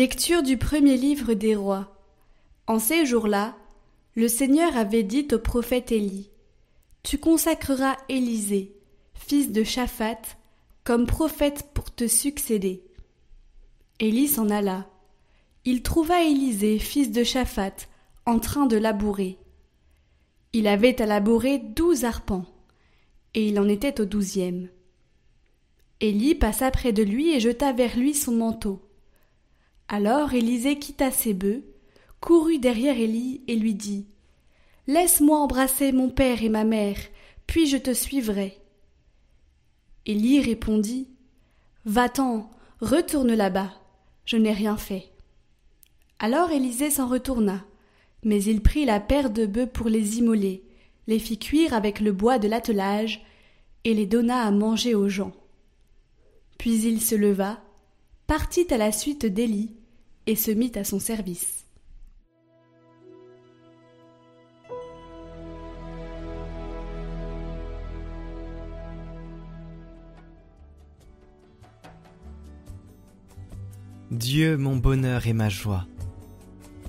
Lecture du premier livre des rois. En ces jours-là, le Seigneur avait dit au prophète Élie Tu consacreras Élisée, fils de Shaphat, comme prophète pour te succéder. Élie s'en alla. Il trouva Élisée, fils de Shaphat, en train de labourer. Il avait à labourer douze arpents, et il en était au douzième. Élie passa près de lui et jeta vers lui son manteau. Alors Élisée quitta ses bœufs, courut derrière Élie et lui dit Laisse-moi embrasser mon père et ma mère, puis je te suivrai. Élie répondit Va-t'en, retourne là-bas, je n'ai rien fait. Alors Élisée s'en retourna, mais il prit la paire de bœufs pour les immoler, les fit cuire avec le bois de l'attelage, et les donna à manger aux gens. Puis il se leva, partit à la suite d'Élie, et se mit à son service. Dieu mon bonheur et ma joie.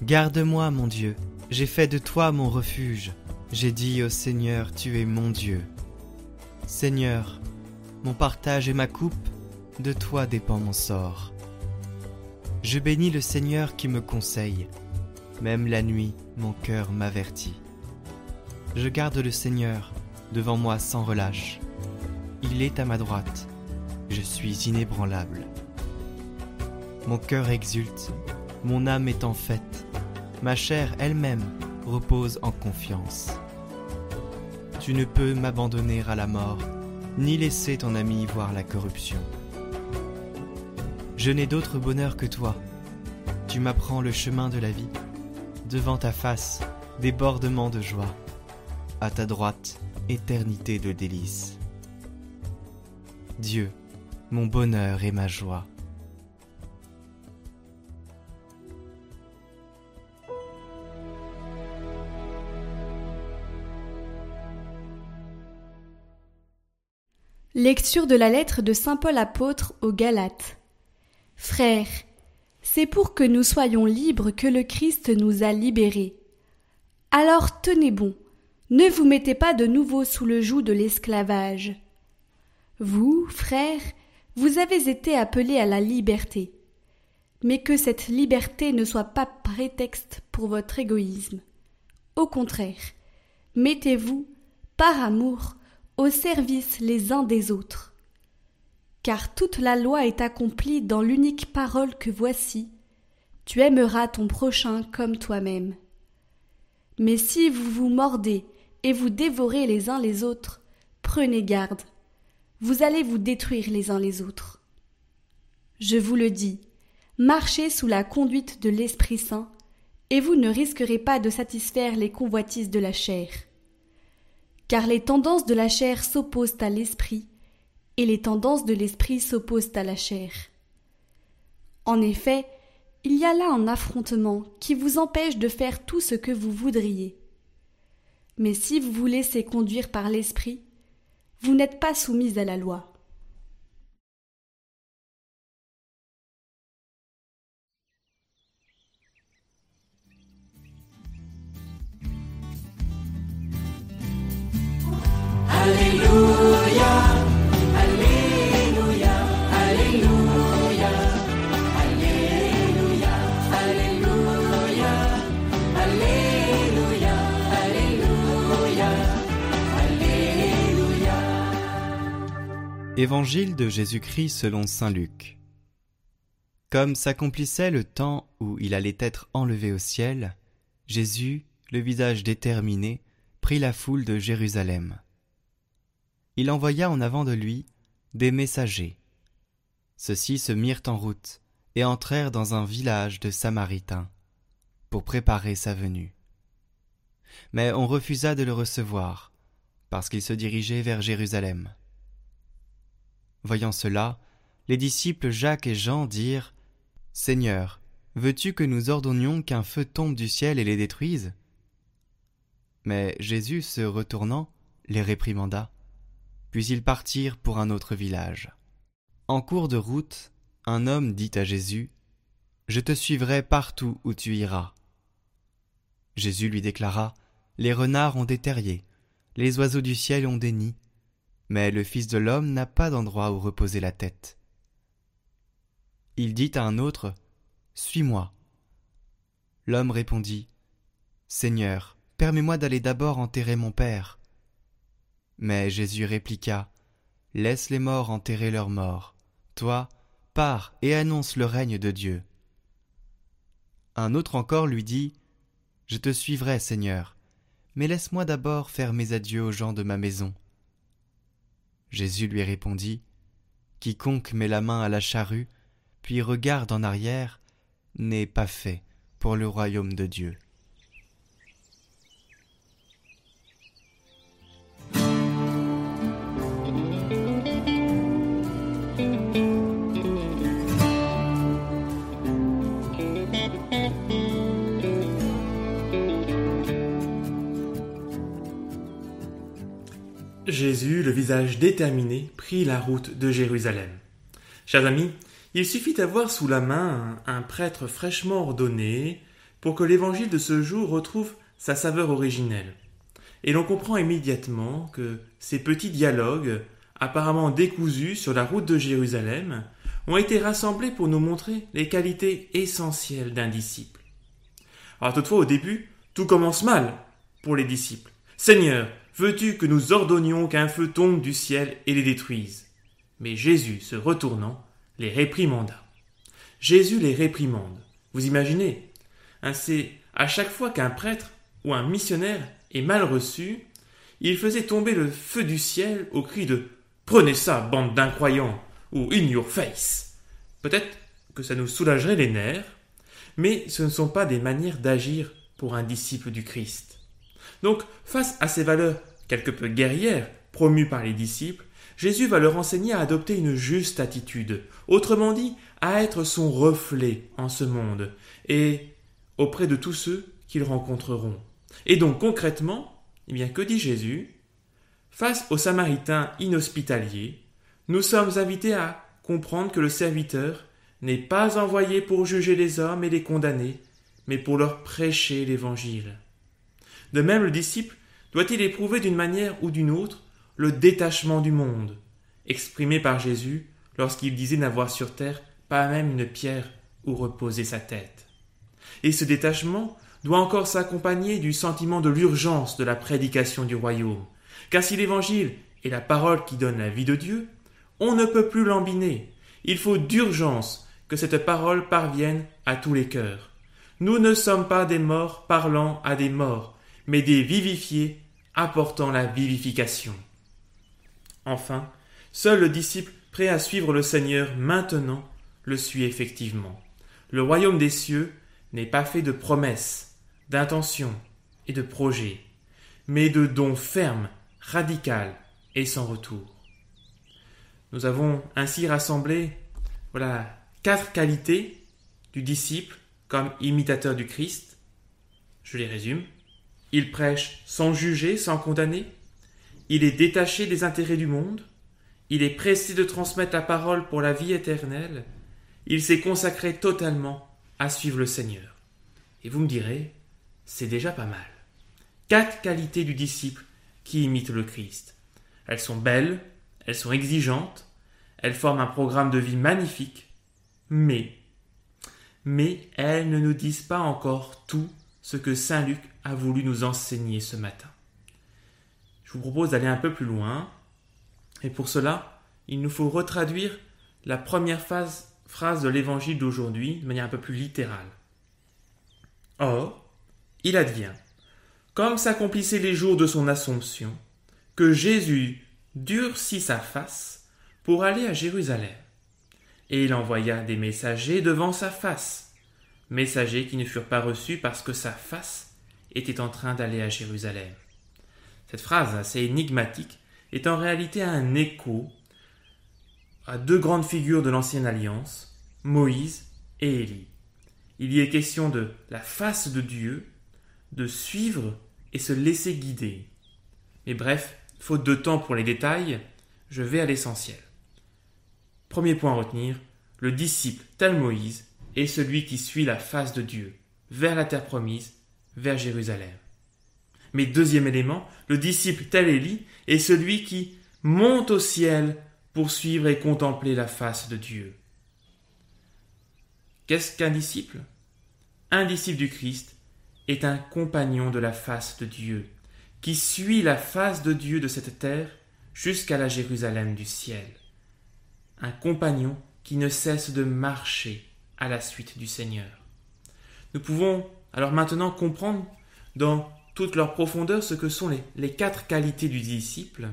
Garde-moi, mon Dieu, j'ai fait de toi mon refuge. J'ai dit au Seigneur, tu es mon Dieu. Seigneur, mon partage et ma coupe, de toi dépend mon sort. Je bénis le Seigneur qui me conseille. Même la nuit, mon cœur m'avertit. Je garde le Seigneur devant moi sans relâche. Il est à ma droite. Je suis inébranlable. Mon cœur exulte, mon âme est en fête, ma chair elle-même repose en confiance. Tu ne peux m'abandonner à la mort, ni laisser ton ami voir la corruption. Je n'ai d'autre bonheur que toi. Tu m'apprends le chemin de la vie. Devant ta face, débordement de joie. À ta droite, éternité de délices. Dieu, mon bonheur et ma joie. Lecture de la lettre de Saint Paul apôtre aux Galates. Frères, c'est pour que nous soyons libres que le Christ nous a libérés. Alors tenez bon, ne vous mettez pas de nouveau sous le joug de l'esclavage. Vous, frères, vous avez été appelés à la liberté. Mais que cette liberté ne soit pas prétexte pour votre égoïsme. Au contraire, mettez-vous, par amour, au service les uns des autres. Car toute la loi est accomplie dans l'unique parole que voici Tu aimeras ton prochain comme toi-même. Mais si vous vous mordez et vous dévorez les uns les autres, prenez garde, vous allez vous détruire les uns les autres. Je vous le dis, marchez sous la conduite de l'Esprit Saint, et vous ne risquerez pas de satisfaire les convoitises de la chair car les tendances de la chair s'opposent à l'esprit, et les tendances de l'esprit s'opposent à la chair. En effet, il y a là un affrontement qui vous empêche de faire tout ce que vous voudriez. Mais si vous vous laissez conduire par l'esprit, vous n'êtes pas soumise à la loi. Évangile de Jésus-Christ selon Saint Luc. Comme s'accomplissait le temps où il allait être enlevé au ciel, Jésus, le visage déterminé, prit la foule de Jérusalem. Il envoya en avant de lui des messagers. Ceux-ci se mirent en route et entrèrent dans un village de Samaritains pour préparer sa venue. Mais on refusa de le recevoir parce qu'il se dirigeait vers Jérusalem. Voyant cela, les disciples Jacques et Jean dirent Seigneur, veux-tu que nous ordonnions qu'un feu tombe du ciel et les détruise? Mais Jésus, se retournant, les réprimanda. Puis ils partirent pour un autre village. En cours de route, un homme dit à Jésus Je te suivrai partout où tu iras. Jésus lui déclara, Les renards ont des terriers, les oiseaux du ciel ont des nids, mais le Fils de l'homme n'a pas d'endroit où reposer la tête. Il dit à un autre, Suis-moi. L'homme répondit, Seigneur, permets-moi d'aller d'abord enterrer mon Père. Mais Jésus répliqua, Laisse les morts enterrer leurs morts. Toi, pars et annonce le règne de Dieu. Un autre encore lui dit, Je te suivrai, Seigneur, mais laisse-moi d'abord faire mes adieux aux gens de ma maison. Jésus lui répondit, Quiconque met la main à la charrue, puis regarde en arrière, n'est pas fait pour le royaume de Dieu. Déterminé, prit la route de Jérusalem. Chers amis, il suffit d'avoir sous la main un, prêtre fraîchement ordonné pour que l'évangile de ce jour retrouve sa saveur originelle. Et l'on comprend immédiatement que ces petits dialogues, apparemment décousus sur la route de Jérusalem, ont été rassemblés pour nous montrer les qualités essentielles d'un disciple. Alors toutefois, au début, tout commence mal pour les disciples. Seigneur, veux-tu que nous ordonnions qu'un feu tombe du ciel et les détruise? Mais Jésus, se retournant, les réprimanda. Jésus les réprimande. Vous imaginez? Hein, C'est à chaque fois qu'un prêtre ou un missionnaire est mal reçu, il faisait tomber le feu du ciel au cri de Prenez ça, bande d'incroyants ou In your face. Peut-être que ça nous soulagerait les nerfs, mais ce ne sont pas des manières d'agir pour un disciple du Christ. Donc, face à ces valeurs quelque peu guerrières promues par les disciples, Jésus va leur enseigner à adopter une juste attitude, autrement dit, à être son reflet en ce monde et auprès de tous ceux qu'ils rencontreront. Et donc concrètement, eh bien que dit Jésus? Face aux Samaritains inhospitaliers, nous sommes invités à comprendre que le serviteur n'est pas envoyé pour juger les hommes et les condamner, mais pour leur prêcher l'Évangile. De même, le disciple doit-il éprouver d'une manière ou d'une autre le détachement du monde, exprimé par Jésus lorsqu'il disait n'avoir sur terre pas même une pierre où reposer sa tête. Et ce détachement doit encore s'accompagner du sentiment de l'urgence de la prédication du royaume, car si l'Évangile est la parole qui donne la vie de Dieu, on ne peut plus l'embiner. Il faut d'urgence que cette parole parvienne à tous les cœurs. Nous ne sommes pas des morts parlant à des morts, mais des vivifiés apportant la vivification. Enfin, seul le disciple prêt à suivre le Seigneur maintenant le suit effectivement. Le royaume des cieux n'est pas fait de promesses, d'intentions et de projets, mais de dons fermes, radicaux et sans retour. Nous avons ainsi rassemblé voilà quatre qualités du disciple comme imitateur du Christ. Je les résume. Il prêche sans juger, sans condamner. Il est détaché des intérêts du monde. Il est pressé de transmettre la parole pour la vie éternelle. Il s'est consacré totalement à suivre le Seigneur. Et vous me direz, c'est déjà pas mal. Quatre qualités du disciple qui imite le Christ. Elles sont belles, elles sont exigeantes, elles forment un programme de vie magnifique, mais, mais elles ne nous disent pas encore tout ce que Saint Luc a voulu nous enseigner ce matin. Je vous propose d'aller un peu plus loin, et pour cela, il nous faut retraduire la première phrase de l'évangile d'aujourd'hui de manière un peu plus littérale. Or, il advient, comme s'accomplissaient les jours de son Assomption, que Jésus durcit sa face pour aller à Jérusalem. Et il envoya des messagers devant sa face, messagers qui ne furent pas reçus parce que sa face était en train d'aller à Jérusalem. Cette phrase assez énigmatique est en réalité un écho à deux grandes figures de l'ancienne alliance, Moïse et Élie. Il y est question de la face de Dieu, de suivre et se laisser guider. Mais bref, faute de temps pour les détails, je vais à l'essentiel. Premier point à retenir, le disciple tel Moïse est celui qui suit la face de Dieu, vers la terre promise, vers Jérusalem. Mais deuxième élément, le disciple tel est celui qui monte au ciel pour suivre et contempler la face de Dieu. Qu'est-ce qu'un disciple? Un disciple du Christ est un compagnon de la face de Dieu, qui suit la face de Dieu de cette terre jusqu'à la Jérusalem du ciel. Un compagnon qui ne cesse de marcher à la suite du Seigneur. Nous pouvons alors maintenant comprendre dans toute leur profondeur ce que sont les, les quatre qualités du disciple.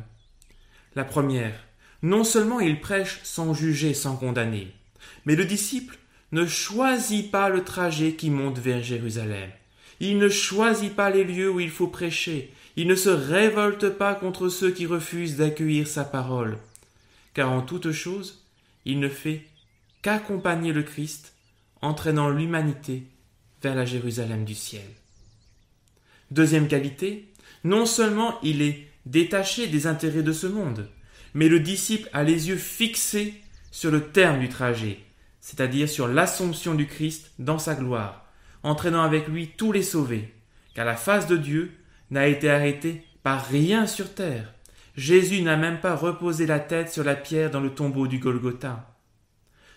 La première, non seulement il prêche sans juger, sans condamner, mais le disciple ne choisit pas le trajet qui monte vers Jérusalem. Il ne choisit pas les lieux où il faut prêcher. Il ne se révolte pas contre ceux qui refusent d'accueillir sa parole. Car en toute chose, il ne fait qu'accompagner le Christ, entraînant l'humanité vers la Jérusalem du ciel. Deuxième qualité, non seulement il est détaché des intérêts de ce monde, mais le disciple a les yeux fixés sur le terme du trajet, c'est-à-dire sur l'assomption du Christ dans sa gloire, entraînant avec lui tous les sauvés, car la face de Dieu n'a été arrêtée par rien sur terre. Jésus n'a même pas reposé la tête sur la pierre dans le tombeau du Golgotha.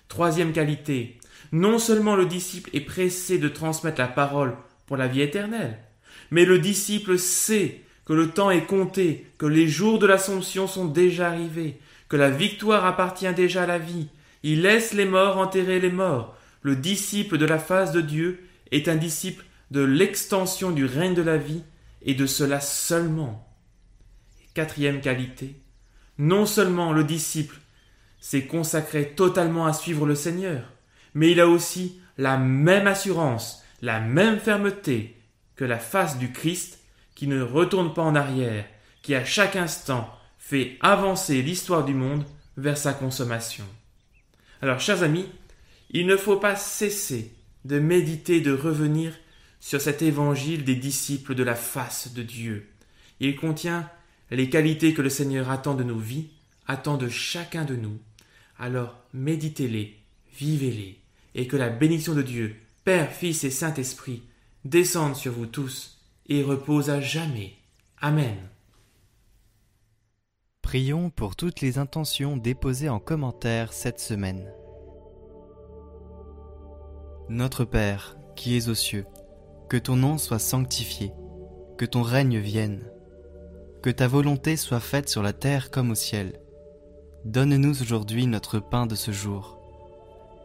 Troisième qualité, non seulement le disciple est pressé de transmettre la parole pour la vie éternelle, mais le disciple sait que le temps est compté, que les jours de l'Assomption sont déjà arrivés, que la victoire appartient déjà à la vie. Il laisse les morts enterrer les morts. Le disciple de la face de Dieu est un disciple de l'extension du règne de la vie et de cela seulement. Quatrième qualité, non seulement le disciple s'est consacré totalement à suivre le Seigneur, mais il a aussi la même assurance, la même fermeté que la face du Christ qui ne retourne pas en arrière, qui à chaque instant fait avancer l'histoire du monde vers sa consommation. Alors, chers amis, il ne faut pas cesser de méditer, de revenir sur cet évangile des disciples de la face de Dieu. Il contient les qualités que le Seigneur attend de nos vies, attend de chacun de nous. Alors méditez-les, vivez-les, et que la bénédiction de Dieu, Père, Fils et Saint-Esprit, descende sur vous tous et repose à jamais. Amen. Prions pour toutes les intentions déposées en commentaire cette semaine. Notre Père, qui es aux cieux, que ton nom soit sanctifié, que ton règne vienne, que ta volonté soit faite sur la terre comme au ciel. Donne-nous aujourd'hui notre pain de ce jour.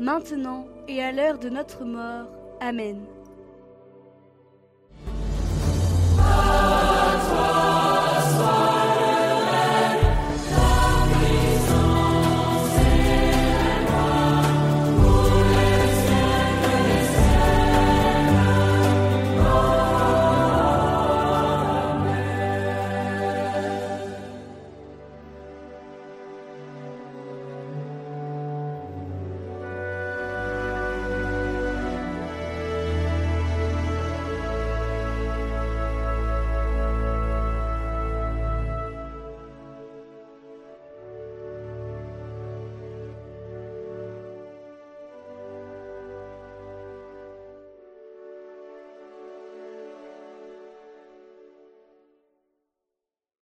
maintenant et à l'heure de notre mort. Amen.